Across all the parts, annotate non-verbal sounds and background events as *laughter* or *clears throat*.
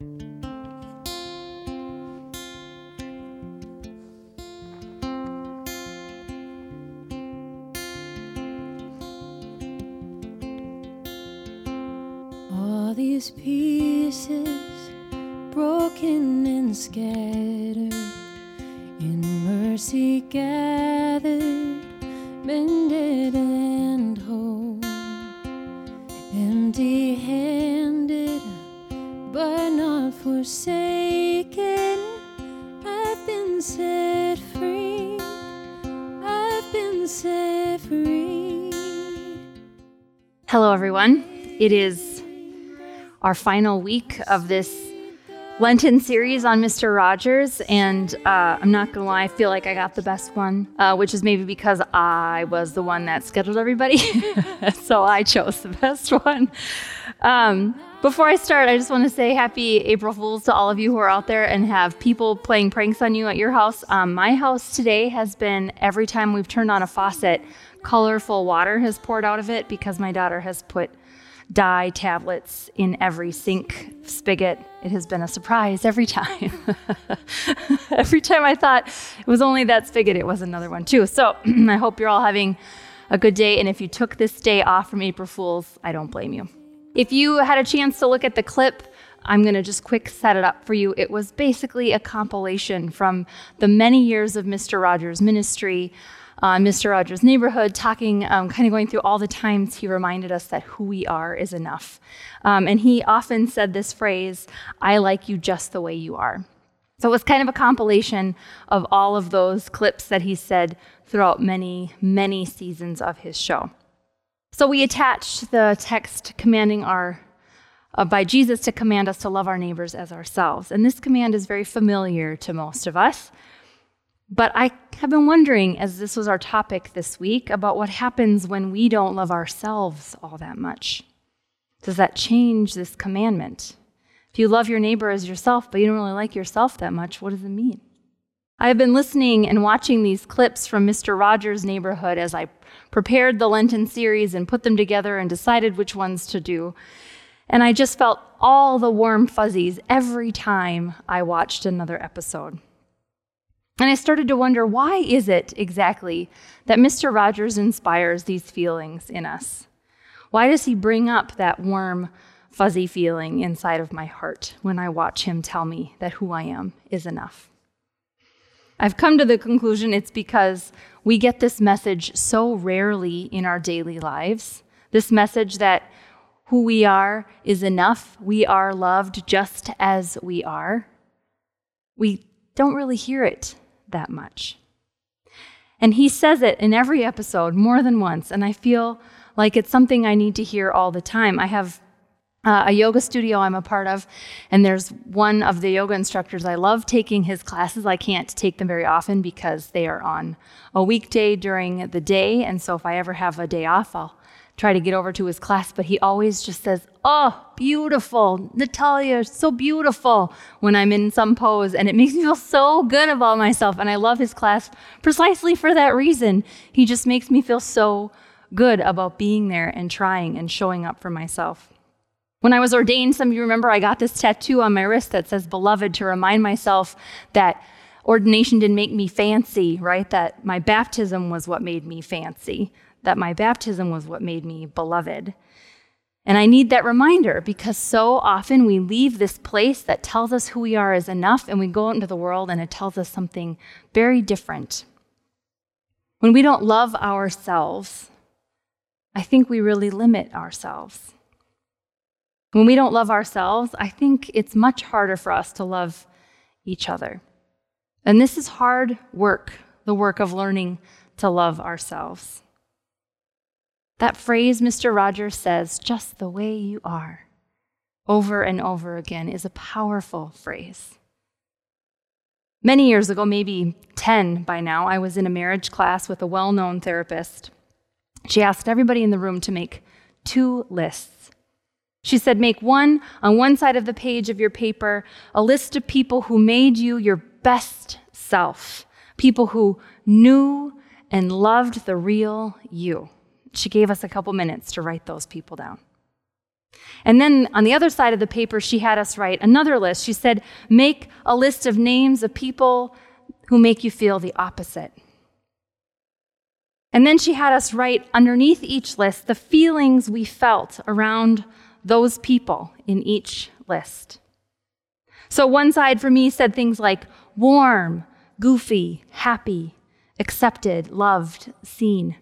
All these pieces broken and scattered in mercy gathered, Hello, everyone. It is our final week of this Lenten series on Mr. Rogers, and uh, I'm not gonna lie, I feel like I got the best one, uh, which is maybe because I was the one that scheduled everybody, *laughs* so I chose the best one. Um, before I start, I just want to say happy April Fools to all of you who are out there and have people playing pranks on you at your house. Um, my house today has been every time we've turned on a faucet, colorful water has poured out of it because my daughter has put dye tablets in every sink spigot. It has been a surprise every time. *laughs* every time I thought it was only that spigot, it was another one too. So *clears throat* I hope you're all having a good day. And if you took this day off from April Fools, I don't blame you. If you had a chance to look at the clip, I'm going to just quick set it up for you. It was basically a compilation from the many years of Mr. Rogers' ministry, uh, Mr. Rogers' neighborhood, talking, um, kind of going through all the times he reminded us that who we are is enough. Um, and he often said this phrase, I like you just the way you are. So it was kind of a compilation of all of those clips that he said throughout many, many seasons of his show. So we attached the text commanding our uh, by Jesus to command us to love our neighbors as ourselves. And this command is very familiar to most of us. But I have been wondering, as this was our topic this week, about what happens when we don't love ourselves all that much. Does that change this commandment? If you love your neighbor as yourself, but you don't really like yourself that much, what does it mean? I have been listening and watching these clips from Mr. Rogers' neighborhood as I prepared the Lenten series and put them together and decided which ones to do. And I just felt all the warm fuzzies every time I watched another episode. And I started to wonder why is it exactly that Mr. Rogers inspires these feelings in us? Why does he bring up that warm, fuzzy feeling inside of my heart when I watch him tell me that who I am is enough? I've come to the conclusion it's because we get this message so rarely in our daily lives. This message that who we are is enough, we are loved just as we are. We don't really hear it that much. And he says it in every episode more than once, and I feel like it's something I need to hear all the time. I have uh, a yoga studio I'm a part of, and there's one of the yoga instructors. I love taking his classes. I can't take them very often because they are on a weekday during the day, and so if I ever have a day off, I'll try to get over to his class, but he always just says, Oh, beautiful. Natalia, so beautiful when I'm in some pose. And it makes me feel so good about myself. And I love his class precisely for that reason. He just makes me feel so good about being there and trying and showing up for myself. When I was ordained, some of you remember I got this tattoo on my wrist that says beloved to remind myself that ordination didn't make me fancy, right? That my baptism was what made me fancy that my baptism was what made me beloved. And I need that reminder because so often we leave this place that tells us who we are is enough and we go out into the world and it tells us something very different. When we don't love ourselves, I think we really limit ourselves. When we don't love ourselves, I think it's much harder for us to love each other. And this is hard work, the work of learning to love ourselves. That phrase Mr. Rogers says, just the way you are, over and over again, is a powerful phrase. Many years ago, maybe 10 by now, I was in a marriage class with a well known therapist. She asked everybody in the room to make two lists. She said, Make one on one side of the page of your paper, a list of people who made you your best self, people who knew and loved the real you. She gave us a couple minutes to write those people down. And then on the other side of the paper, she had us write another list. She said, Make a list of names of people who make you feel the opposite. And then she had us write underneath each list the feelings we felt around those people in each list. So one side for me said things like warm, goofy, happy, accepted, loved, seen.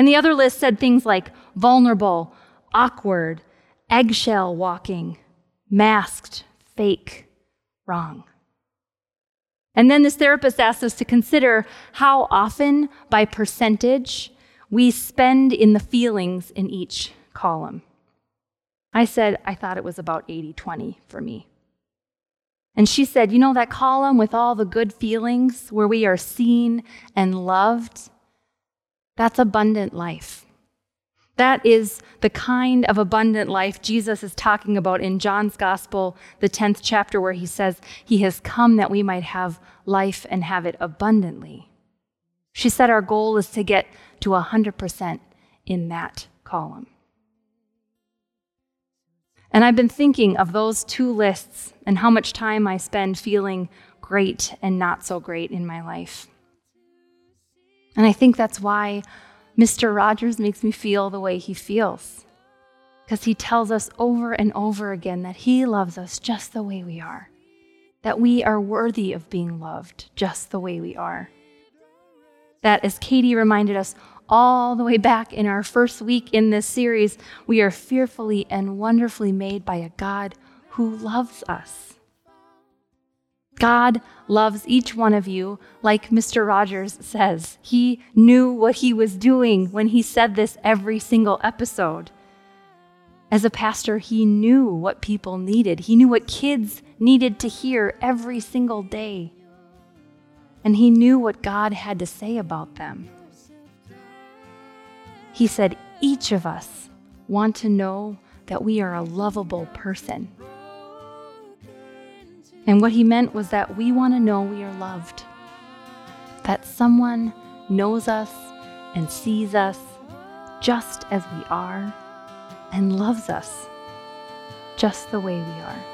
And the other list said things like vulnerable, awkward, eggshell walking, masked, fake, wrong. And then this therapist asked us to consider how often, by percentage, we spend in the feelings in each column. I said, I thought it was about 80 20 for me. And she said, You know, that column with all the good feelings where we are seen and loved, that's abundant life. That is the kind of abundant life Jesus is talking about in John's Gospel, the 10th chapter, where he says, He has come that we might have life and have it abundantly. She said our goal is to get to 100% in that column. And I've been thinking of those two lists and how much time I spend feeling great and not so great in my life. And I think that's why Mr. Rogers makes me feel the way he feels because he tells us over and over again that he loves us just the way we are, that we are worthy of being loved just the way we are. That, as Katie reminded us all the way back in our first week in this series, we are fearfully and wonderfully made by a God who loves us. God loves each one of you, like Mr. Rogers says. He knew what he was doing when he said this every single episode. As a pastor, he knew what people needed, he knew what kids needed to hear every single day. And he knew what God had to say about them. He said, Each of us want to know that we are a lovable person. And what he meant was that we want to know we are loved, that someone knows us and sees us just as we are and loves us just the way we are.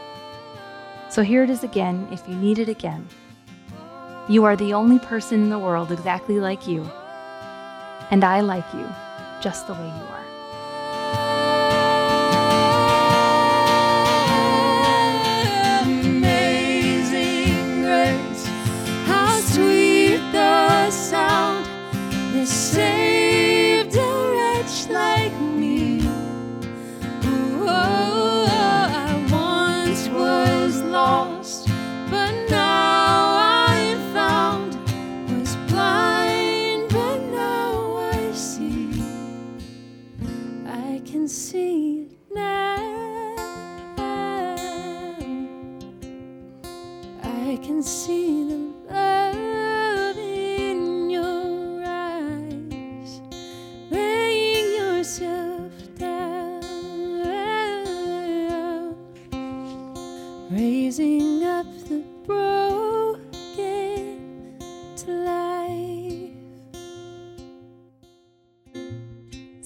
So here it is again, if you need it again. You are the only person in the world exactly like you, and I like you just the way you are. saved a wretch like me. Whoa, I once was lost, but now I am found. Was blind, but now I see. I can see it now. I can see the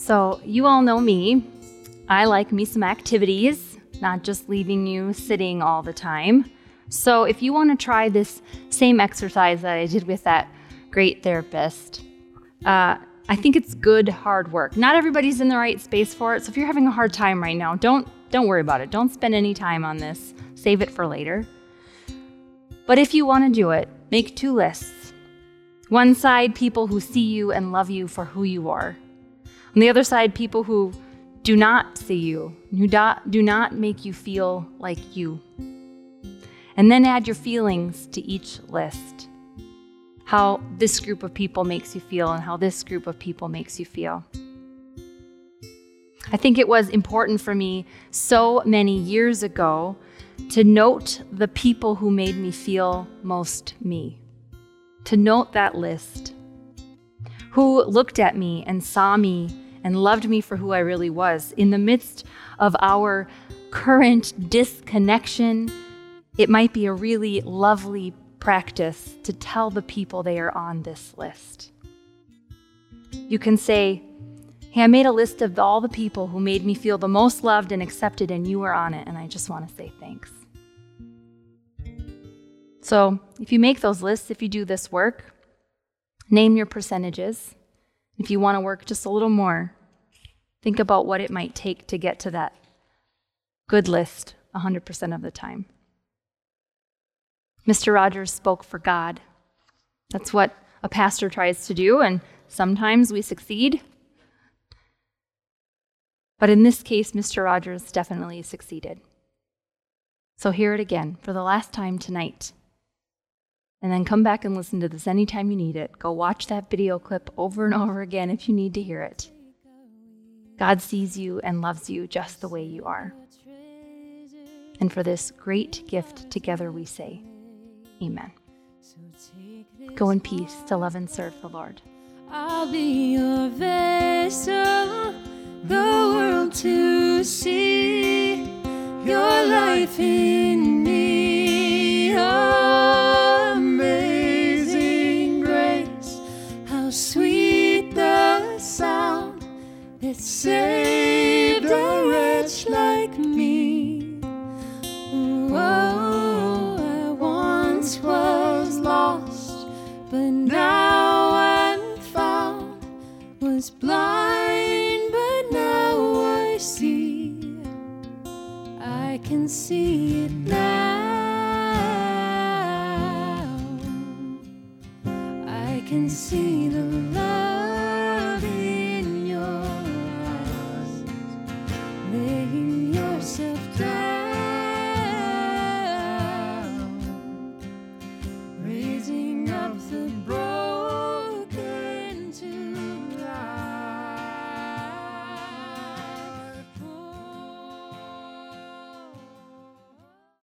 So, you all know me. I like me some activities, not just leaving you sitting all the time. So, if you want to try this same exercise that I did with that great therapist, uh, I think it's good hard work. Not everybody's in the right space for it. So, if you're having a hard time right now, don't don't worry about it. Don't spend any time on this. Save it for later. But if you want to do it, make two lists. One side, people who see you and love you for who you are. On the other side, people who do not see you, who do not make you feel like you. And then add your feelings to each list. How this group of people makes you feel and how this group of people makes you feel. I think it was important for me so many years ago to note the people who made me feel most me, to note that list who looked at me and saw me and loved me for who I really was. In the midst of our current disconnection, it might be a really lovely practice to tell the people they are on this list. You can say, Hey, I made a list of all the people who made me feel the most loved and accepted, and you were on it, and I just want to say thanks. So, if you make those lists, if you do this work, name your percentages. If you want to work just a little more, think about what it might take to get to that good list 100% of the time. Mr. Rogers spoke for God. That's what a pastor tries to do, and sometimes we succeed, but in this case, Mr. Rogers definitely succeeded. So hear it again for the last time tonight. And then come back and listen to this anytime you need it. Go watch that video clip over and over again if you need to hear it. God sees you and loves you just the way you are. And for this great gift together we say, Amen. Go in peace to love and serve the Lord. But now I'm found, was blind, but now I see. I can see it now.